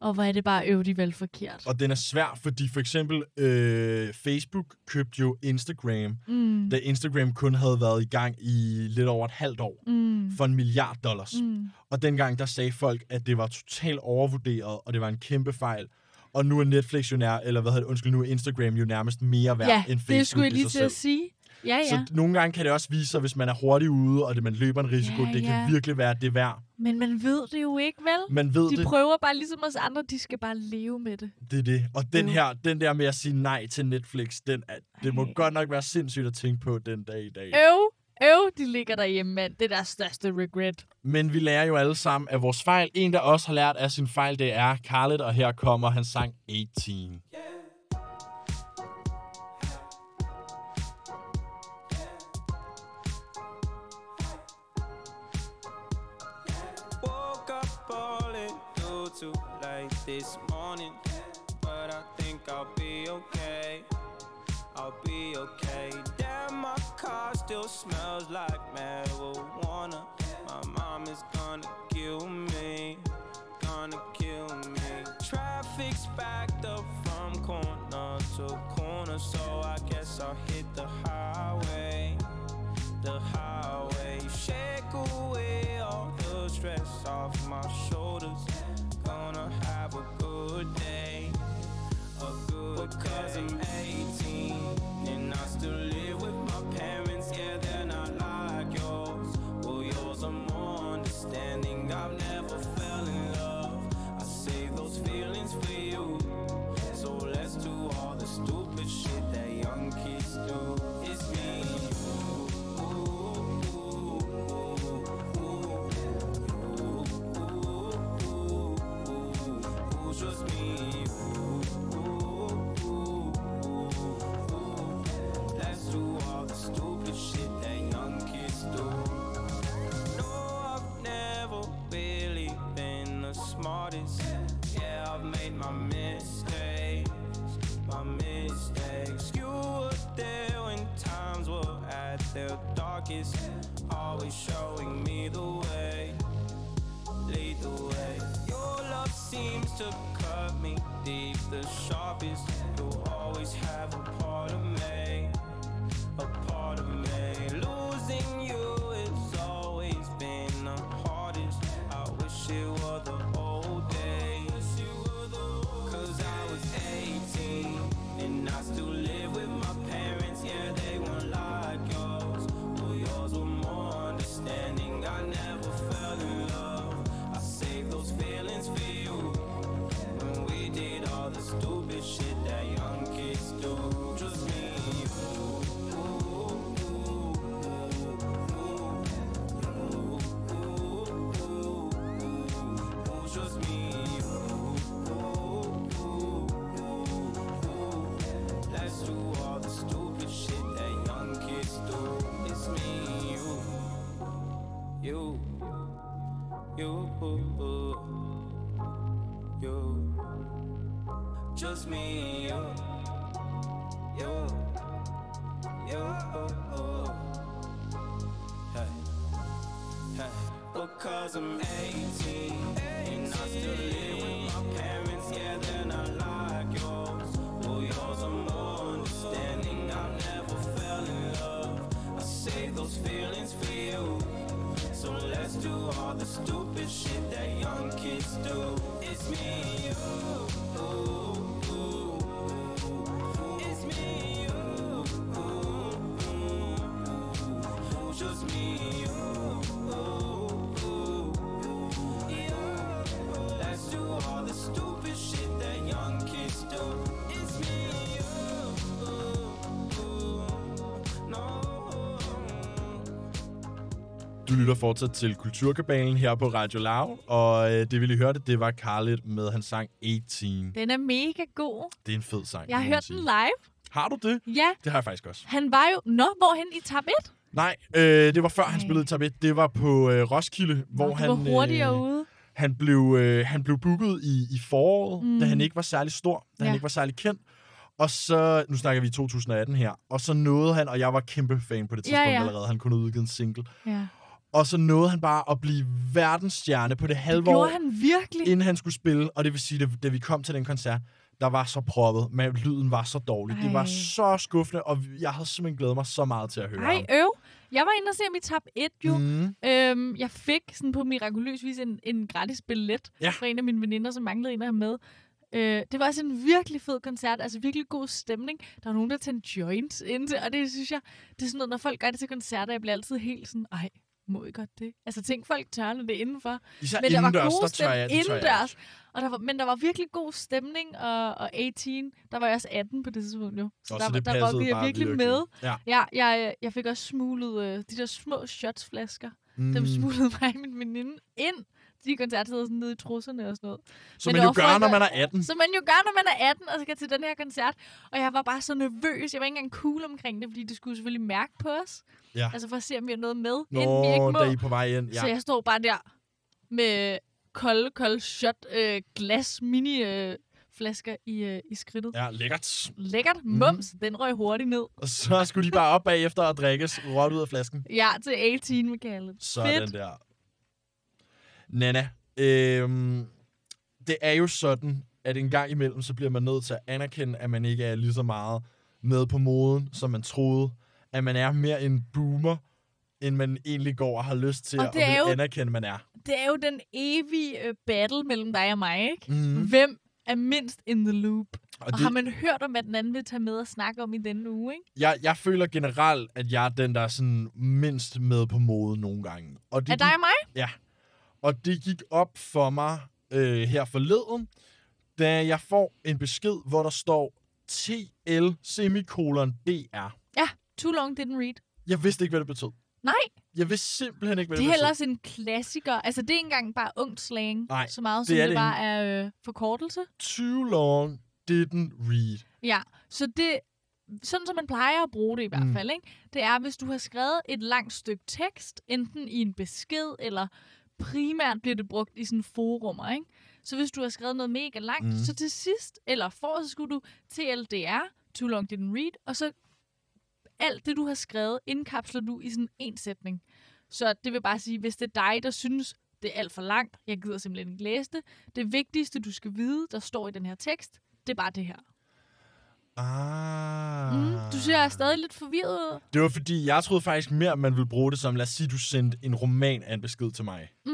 Og hvor er det bare øv, de vel forkert. Og den er svær, fordi for eksempel øh, Facebook købte jo Instagram, Mm. da Instagram kun havde været i gang i lidt over et halvt år, Mm. for en milliard dollars. Mm. Og dengang, der sagde folk, at det var totalt overvurderet, og det var en kæmpe fejl. Og nu er Netflix jo nær, eller hvad hedder det, undskyld, nu er Instagram jo nærmest mere værd Ja, end Facebook det skulle jeg lige til at sige. Ja, ja. Så nogle gange kan det også vise sig, hvis man er hurtigt ude, og det, man løber en risiko, Ja, det ja. kan virkelig være det værd. Men man ved det jo ikke, vel? Man ved De det, prøver bare ligesom os andre, de skal bare leve med det. det er det. Og den Jo. her, den der med at sige nej til Netflix, den er, det må Ej. godt nok være sindssygt at tænke på den dag i dag. Øv, øv, de ligger derhjemme, mand. Det er deres største regret. Men vi lærer jo alle sammen af vores fejl. En, der også har lært af sin fejl, det er Khaled, og her kommer hans sang 18. Woke up all in due to late this morning, but I think I'll be okay. I'll be okay. Car still smells like marijuana. My mom is gonna kill me, gonna kill me. Traffic's backed up from corner to corner, so I guess I'll hit the highway the highway. Shake away all the stress off my shoulders. Gonna have a good day. A good because I'm their darkest, always showing me the way, lead the way. Your love seems to cut me deep, the sharpest. You'll always have a part of me a part Just me Du lytter fortsat til Kulturkabalen her på Radio Lav, og øh, det vi lige hørte, det var Khaled med hans sang 18. Den er mega god. Det er en fed sang. Jeg har hørt den live. Har du det? Ja, Det har jeg faktisk også. han var jo... Nå, hvorhen i tab 1? Nej, øh, det var før han Ej. spillede tabet. Det var på øh, Roskilde, hvor Nå, han... du var hurtigere øh, ude. Han blev, øh, han blev booket i, i foråret, mm. Da han ikke var særlig stor, da ja. han Ja. ikke var særlig kendt. Og så, nu snakker vi i 2018 her, og så nåede han, og jeg var kæmpe fan på det Ja, tidspunkt ja. allerede, han kunne have udgivet en single. Ja. Og så nåede han bare at blive verdensstjerne på det halve år, han virkelig? inden han skulle spille. Og det vil sige, at da vi kom til den koncert, der var så proppet, men lyden var så dårlig. Ej. Det var så skuffende, og jeg havde simpelthen glædet mig så meget til at høre Ej, ham. øv. Jeg var inde og se ham i top 1 jo. Mm. Øhm, jeg fik sådan på mirakuløs vis en, en gratis billet Ja. fra en af mine veninder, som manglede en af ham med. Øh, det var også en virkelig fed koncert, altså virkelig god stemning. Der var nogen, der tændte joints ind til, og det synes jeg, det er sådan noget, når folk gør det til koncerter, jeg bliver altid helt sådan, ej, må I godt det? Altså tænk folk tør, når det indenfor. Især Men der var indendørs, god der stemning jeg indendørs. Og der var, men der var virkelig god stemning, og, og 18, der var jeg også 18 på det tidspunkt jo. Så Og der, så det der rockede jeg virkelig, med. Ja. Ja, jeg, jeg fik også smuglet øh, de der små shotsflasker. Mm. Dem smuglede mig og min veninde ind. De koncertsteder sådan nede i trusserne og sådan noget. Som man jo gør, folk, når man er 18. Som man jo gør, når man er 18 og skal til den her koncert. Og jeg var bare så nervøs. Jeg var ikke engang cool omkring det, fordi det skulle selvfølgelig mærke på os. Ja. Altså for at se, om vi har noget med, inden vi ikke Nå, må. da I på vej ind. Ja. Så jeg stod bare der med kolde, kolde shot øh, glas mini øh, flasker i, øh, i skridtet. Ja. lækkert. Lækkert. Mums. Den røg hurtigt ned. Og så skulle de bare op bagefter og drikkes råt ud af flasken. Ja, til 18 med kaldet. Sådan Fedt. der. Nana, øhm, det er jo sådan, at en gang imellem, så bliver man nødt til at anerkende, at man ikke er lige så meget med på moden, som man troede. At man er mere en boomer, end man egentlig går og har lyst til Og at er jo- anerkende, man er. Det er jo den evige øh, battle mellem dig og mig, ikke? Mm. Hvem er mindst in the loop? Og Og det, har man hørt om, hvad den anden vil tage med og snakke om i denne uge, ikke? jeg, jeg føler generelt, at jeg er den, der er sådan mindst med på mode nogle gange. Og det Er dig og mig? Og det gik op for mig øh, her forleden, da jeg får en besked, hvor der står TL semikolon DR. Too long didn't read. Jeg vidste ikke, hvad det betød. Nej, Jeg vidste simpelthen ikke, hvad det det, er ellers en klassiker. Altså, det er ikke engang bare ung slang, Nej, så meget det som er det, det bare er øh, forkortelse. Too long didn't read. Ja, så det, sådan som man plejer at bruge det i hvert Mm. fald, ikke? det er, hvis du har skrevet et langt stykke tekst, enten i en besked, eller primært bliver det brugt i sådan forumer, ikke? Så hvis du har skrevet noget mega langt, Mm. så til sidst, eller for, så skulle du TLDR, too long didn't read, og så alt det, du har skrevet, indkapsler du i sådan en sætning. Så det vil bare sige, hvis det er dig, der synes, det er alt for langt, jeg gider simpelthen ikke læse det, det vigtigste, du skal vide, der står i den her tekst, det er bare det her. Ah. Mm, du ser stadig lidt forvirret ud. Det var fordi, jeg troede faktisk mere, at man ville bruge det som, lad os sige, du sendte en roman af en besked til mig. Mm,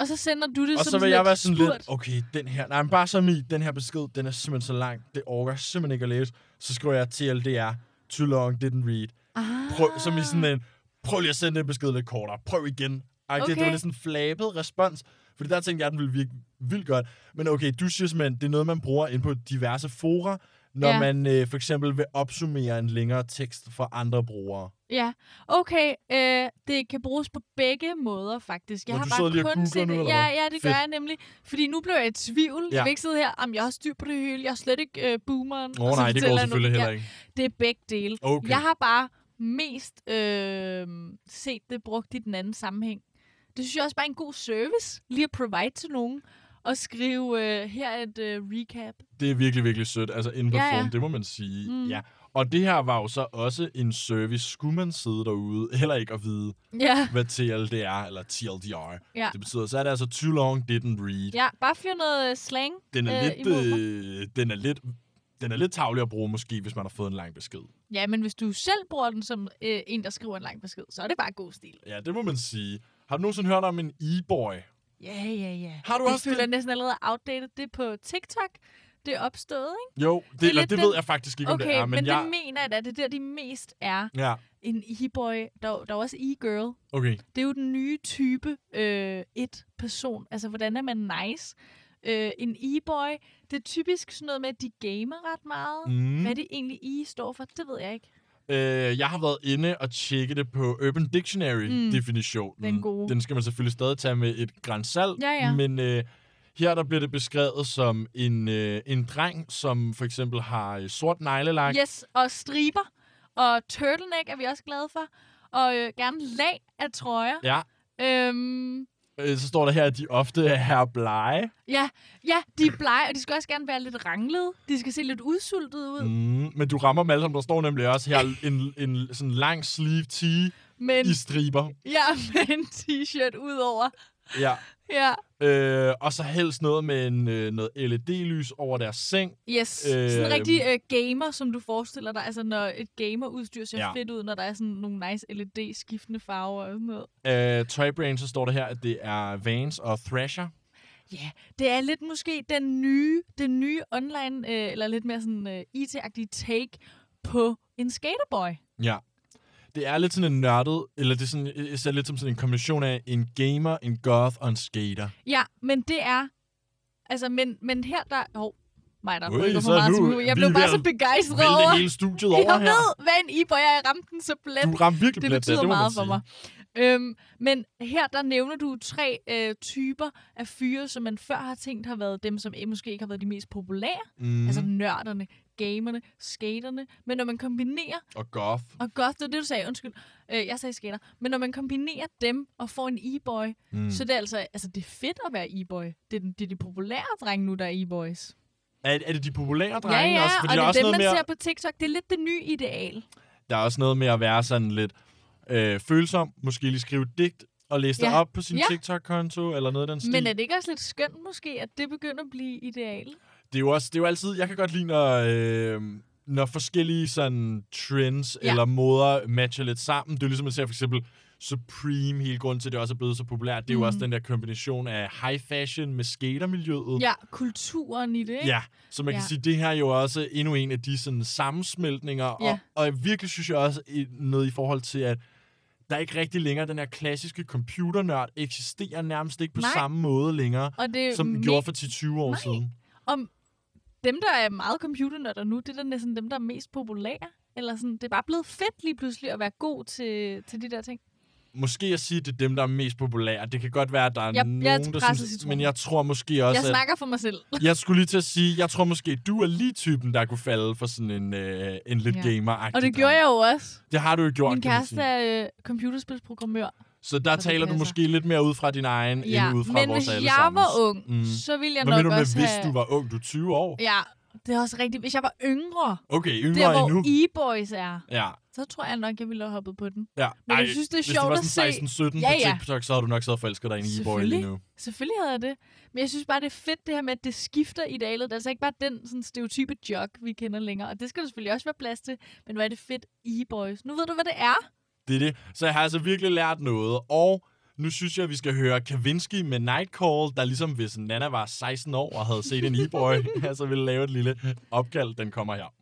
og så sender du det Og som så vil jeg være sådan spurt. lidt, okay, den her, nej, men bare som i, den her besked, den er simpelthen så lang, det orker jeg simpelthen ikke at læse. Så skriver jeg TLDR, too long, didn't read. Ah. Prøv, som i sådan en, prøv lige at sende en besked lidt kortere, prøv igen. Ej, okay. det, det var lidt sådan en flabet respons, fordi der tænkte jeg, at den ville virke vildt godt. Men okay, du siger simpelthen, det er noget, man bruger ind på diverse fora, når ja. Man øh, for eksempel vil opsummere en længere tekst for andre brugere. Ja, okay. Øh, det kan bruges på begge måder, faktisk. Jeg Nå, har bare kun set nu, det. Ja, ja, det gør Fedt. jeg nemlig. Fordi nu blev jeg i tvivl. Ja. Jeg vil ikke sidde her, om jeg har styr på det hele. Jeg er slet ikke øh, boomeren. Åh oh, nej, det går selvfølgelig noget. heller ikke. Ja, det er begge dele. Okay. Jeg har bare mest øh, set det brugt i den anden sammenhæng. Det synes jeg også bare er en god service, lige at provide til nogen. Og skrive, øh, her er et øh, recap. Det er virkelig, virkelig sødt. Altså inden på Ja, ja, det må man sige. Mm. Ja. Og det her var jo så også en service. Skulle man sidde derude, heller ikke at vide, Ja, hvad TLDR eller TLDR. Ja. Det betyder, så er det altså too long didn't read. ja bare fyr noget øh, slang. Den er øh, lidt, øh, den er lidt, den er lidt tavlig at bruge måske, hvis man har fået en lang besked. Ja, men hvis du selv bruger den som øh, en, der skriver en lang besked, så er det bare god stil. Ja, det må man sige. Har du nogensinde hørt om en e-boy? Ja, ja, ja. Har du det også det? føler næsten allerede outdated. Det på TikTok. Det er opstået, ikke? Jo, det, Det er eller, det den- ved jeg faktisk ikke, om Okay, det er. Men, men jeg, det mener jeg da. Det er der, de mest er. Ja, En e-boy, der, der er også e-girl. okay. Det er jo den nye type øh, et-person. Altså, hvordan er man nice? Øh, en e-boy, det er typisk sådan noget med, at de gamer ret meget. Mm. Hvad det egentlig e står for, det ved jeg ikke. Øh, jeg har været inde og tjekke det på Urban Dictionary-definitionen. Mm. Den gode. Den skal man selvfølgelig stadig tage med et grænsalt. Ja, ja. Men øh, her der bliver det beskrevet som en, øh, en dreng, som for eksempel har øh, sort neglelak. Yes, og striber. Og turtleneck er vi også glade for. Og øh, gerne lag af trøjer. Ja, Øhm, Øh, Så står der her, at de ofte er her blege. Ja, ja, de er blege, og de skal også gerne være lidt ranglede. De skal se lidt udsultede ud. Mm. Mm, men du rammer dem alle sammen. Der står nemlig også her en, en sådan lang sleeve tee Men, i striber. ja, med en t-shirt udover. Ja. Ja, Øh, og så helst noget med en, øh, noget LED-lys over deres seng. yes. Øh, Øh, sådan en rigtig øh, gamer, som du forestiller dig. Altså, når et gamerudstyr ser Ja. ja. fedt ud, når der er sådan nogle nice LED-skiftende farver og sådan noget. Øh, Toybrain, så står der her, at det er Vans og Thrasher. Ja, det er lidt måske den nye, den nye online, øh, eller lidt mere sådan øh, IT-agtige take på en skaterboy. Ja. Det er lidt sådan en nørdet, eller det er sådan, jeg ser lidt som sådan en kombination af en gamer, en goth og en skater. Ja, men det er... Altså, men, men her der... Oh, mig der rykker så meget nu-. Jeg blev er bare så begejstret over... hele studiet over Jeg her. ved, hvad en e-boy er. Jeg ramte den så plet. Du ramte virkelig Det der, betyder det man meget for mig. Øhm, men her der nævner du tre øh, typer af fyre, som man før har tænkt har været dem, som måske ikke har været de mest populære. Mm. Altså nørderne, gamerne, skaterne. Men når man kombinerer, og goth. og godt, det var det, du sagde, undskyld, øh, jeg sagde skater. Men når man kombinerer dem og får en e-boy, Mm. så det er altså, altså det er fedt at være e-boy. Det er, den, det er de populære drenge nu, der er e-boys. Er, er det de populære Ja, drenge ja, også? og Fordi det der er også dem, noget man med, ser på TikTok. Det er lidt det nye ideal. der er også noget med at være sådan lidt øh, følsom. Måske lige skrive digt og læse det Ja. op på sin Ja. TikTok-konto, eller noget af den stil. Men er det ikke også lidt skønt måske, at det begynder at blive ideal? Det er jo også, det er jo altid, jeg kan godt lide, når, øh, når forskellige sådan trends ja. Eller måder matcher lidt sammen. Det er jo ligesom at se for eksempel Supreme, hele grunden til, at det også er blevet så populært. Det er jo Mhm. også den der kombination af high fashion med skatermiljøet. Ja, kulturen i det, ikke? Ja, så man kan Ja. sige, at det her er jo også endnu en af de sådan, sammensmeltninger. Og, Ja. og jeg virkelig synes jeg også i- noget i forhold til, at der er ikke rigtig længere den her klassiske computernørd eksisterer nærmest ikke på Nej. samme måde længere, Og det som den gjorde for 10-20 år Nej. siden. om dem, der er meget computernørder nu, det er næsten dem, der er mest populære. Eller sådan, det er bare blevet fedt lige pludselig at være god til, til de der ting. Måske at sige, at det er dem, der er mest populære. Det kan godt være, at der er Jeg- jeg er nogen, der presset synes... Men jeg tror måske også, Jeg snakker for mig selv. Jeg skulle lige til at sige, jeg tror måske, du er lige typen, der kunne falde for sådan en, øh, en lidt Ja. gamer-agtig Og det gjorde jeg jo også. Det har du jo gjort, Min kæreste er øh, computerspilsprogrammør. Så der så taler du måske lidt mere ud fra din egen, Ja, end ud fra men vores hvis alle jeg var ung, Mm. så ville jeg Hvad nok mener du med, også hvis have... du var ung? Du er 20 år? Ja, det er også rigtigt. Hvis jeg var yngre, Okay, der yngre hvor endnu. e-boys er, Ja, så tror jeg nok, jeg ville have hoppet på den. ja. Men jeg synes, det er hvis sjovt at se- var sådan 16-17 Ja, på ja. TikTok, så havde du nok så forelsket dig i en e-boy lige Selvfølgelig. nu. Selvfølgelig havde jeg det. Men jeg synes bare, det er fedt det her med, at det skifter idealet. Det er altså ikke bare den sådan, stereotype jog, vi kender længere. Og det skal der selvfølgelig også være plads til. Men hvor er det fedt e-boys. Nu ved du, hvad det er. Det er det. Så jeg har altså virkelig lært noget. Og nu synes jeg, at vi skal høre Kavinsky med Nightcall, der ligesom hvis Nana var 16 år og havde set en e-boy, så altså ville lave et lille opkald. Den kommer her.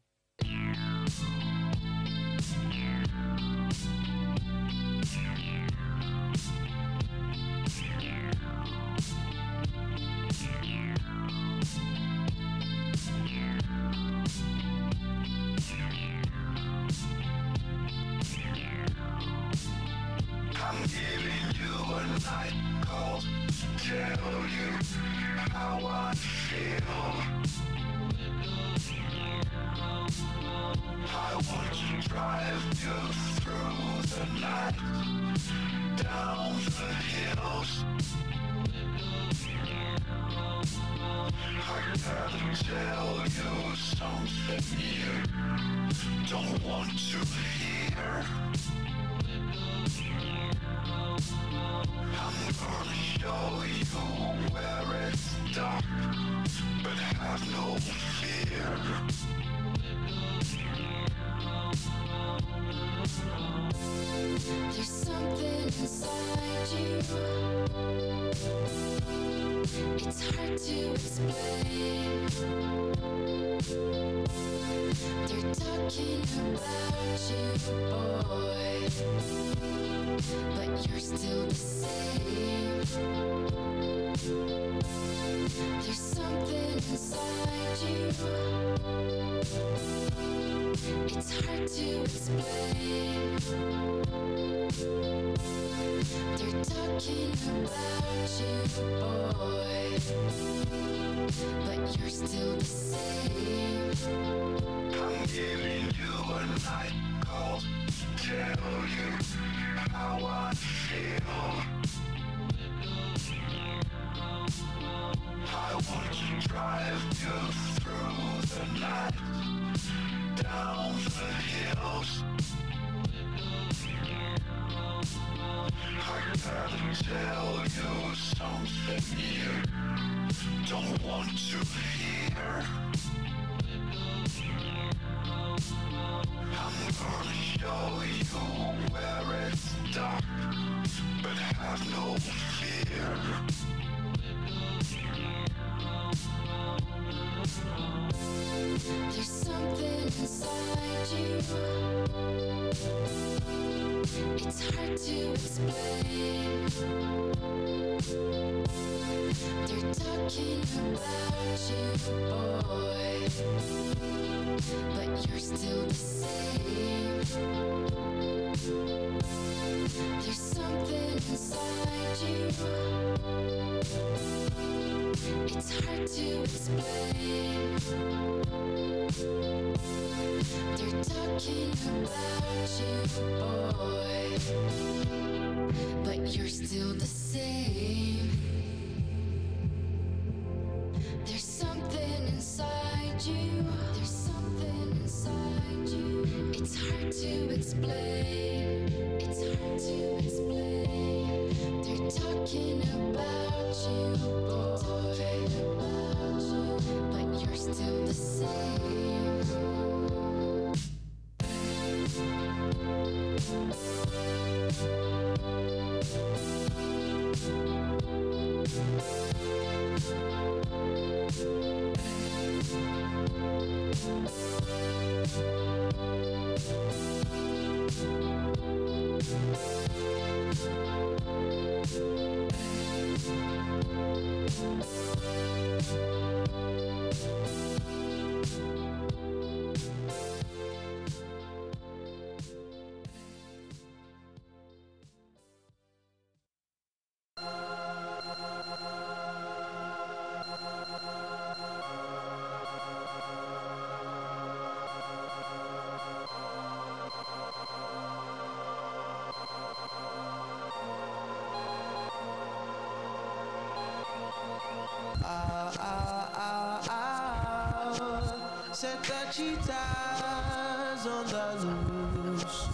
It's hard to explain. They're talking about you, boy, but you're still the same. Night tell you how I feel. I want to drive you through the night down the hills. I gotta tell you something you don't want to hear. I'm gonna show you where it's dark, but have no fear. There's something inside you. It's hard to explain. They're talking about you, boy. But you're still the same. There's something inside you. It's hard to explain. They're talking about you, boy. But you're still the same. There's something inside you. There's something inside you. It's hard to explain. It's hard to explain. They're talking about you, boy. Cheetahs on the loose.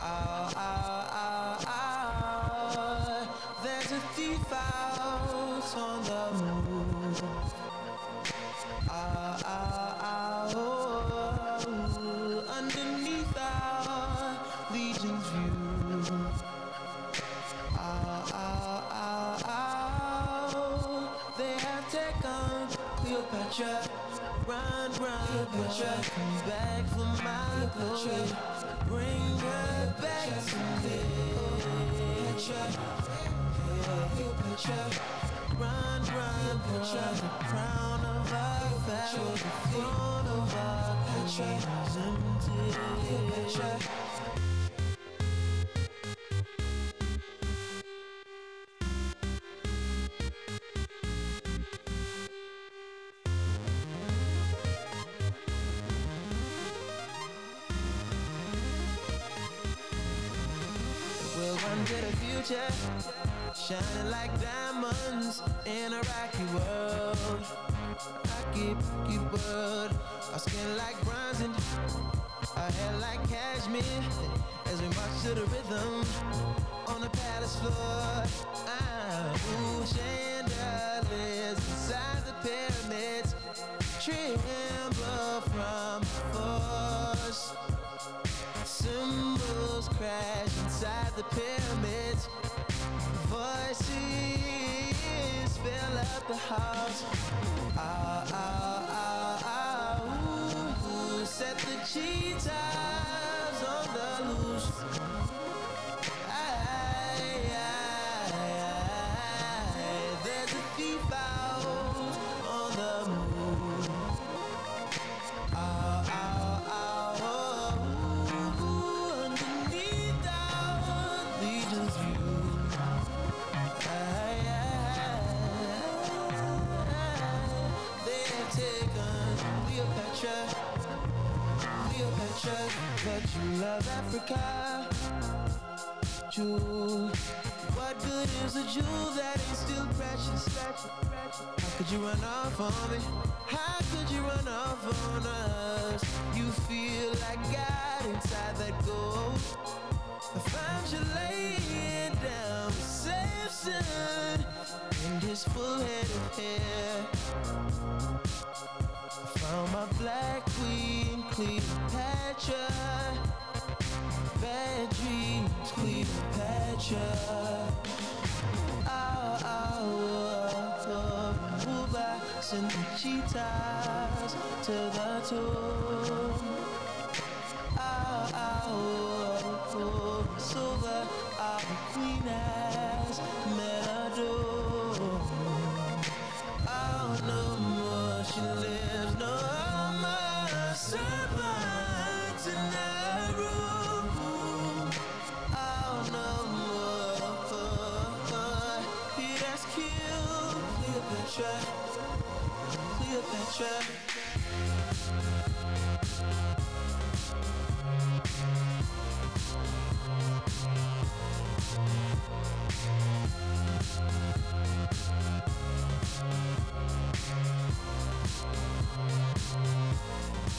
Ah, ah, ah, ah. There's a thief out on the move. Ah, ah, ah, oh. Underneath our legion's view. Ah, ah, ah, ah, they have taken Cleopatra. Run, run, come back for my glory. Bring her back to me. Run, run, Cleopatra, the crown of our pharaoh, the throne of our country empty. In a rocky world. Rocky, rocky world. Our skin like bronze and our hair like cashmere. As we march to the rhythm on the palace floor. Ah, ooh, chandeliers inside the pyramids tremble from the force. Symbols crash inside the pyramids. Voices fill up the house. Ah, ah, ah, ah, ooh, set the cheetahs on the loose. Cleopatra, but you love Africa. Jewel, what good is a jewel that is still precious? How could you run off on me? How could you run off on us? You feel like God inside that gold. I found you laying down this full head of hair. I found my black queen, Cleopatra. Bad dreams, Cleopatra. Oh, oh, oh, oh. Move back, send the cheetahs to the tomb. Oh, oh, oh, oh. Silver,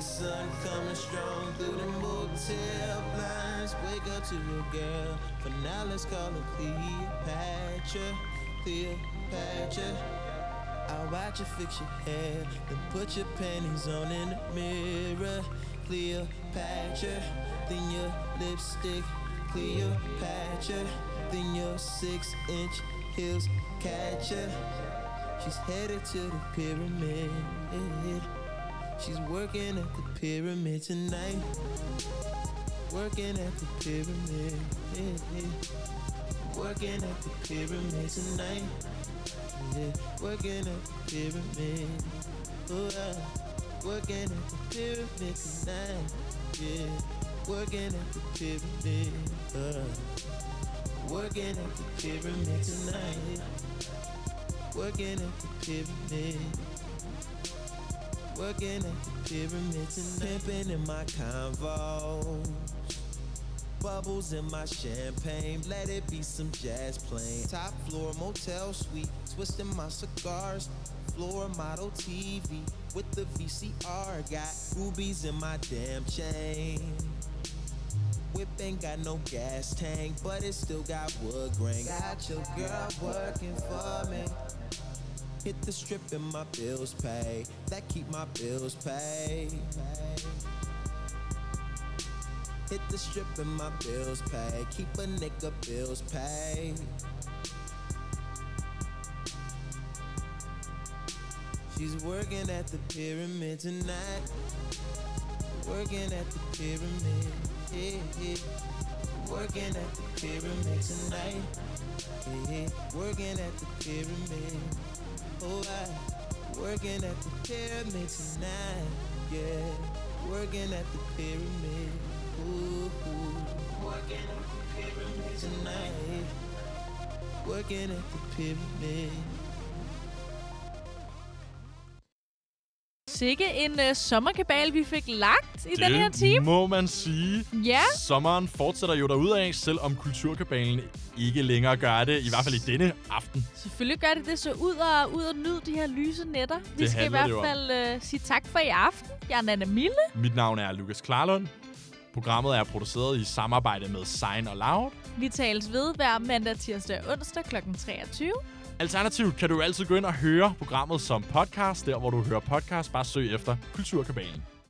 Sun coming strong through the motel blinds. Wake up to your girl. For now, let's call her Cleopatra. Cleopatra. I'll watch you fix your hair. Then put your panties on in the mirror. Cleopatra. Then your lipstick. Cleopatra. Then your six inch heels catch her. She's headed to the pyramid. She's working at the pyramid tonight. Working at the pyramid. Working at the pyramid tonight. Yeah. Working at the pyramid. Oh, uh, working at the pyramid tonight. Yeah. Working at the pyramid. Uh, working at the pyramid tonight. Working at the pyramid. Working at the pyramid tonight. Pimping in my convo. Bubbles in my champagne. Let it be some jazz playing. Top floor motel suite. Twisting my cigars. Floor model TV with the VCR. Got rubies in my damn chain. Whip ain't got no gas tank, but it still got wood grain. Got your girl working for me. Hit the strip and my bills pay. That keep my bills paid. Hit the strip and my bills pay. Keep a nigga bills paid. She's working at the pyramid tonight. Working at the pyramid. Yeah, yeah. Working at the pyramid tonight. Yeah, yeah. Working at the pyramid. Oh, I working at the pyramid tonight. Yeah, working at the pyramid. Ooh, ooh. working at the pyramid tonight. Working at the pyramid. Sikke en uh, sommerkabal, vi fik lagt i den her time. må man sige. Ja. Sommeren fortsætter jo derudad, selvom Kulturkabalen ikke længere gør det, i hvert fald i denne aften. Selvfølgelig gør det det, så ud og, ud og nyd de her lyse nætter. Vi Det skal i handler hvert det jo om. fald uh, sige tak for i aften. Jeg er Nana Mille. Mit navn er Lukas Klarlund. Programmet er produceret i samarbejde med Sign og Loud. Vi tales ved hver mandag, tirsdag og onsdag kl. 23. Alternativt kan du altid gå ind og høre programmet som podcast, der hvor du hører podcast. Bare søg efter Kulturkabalen.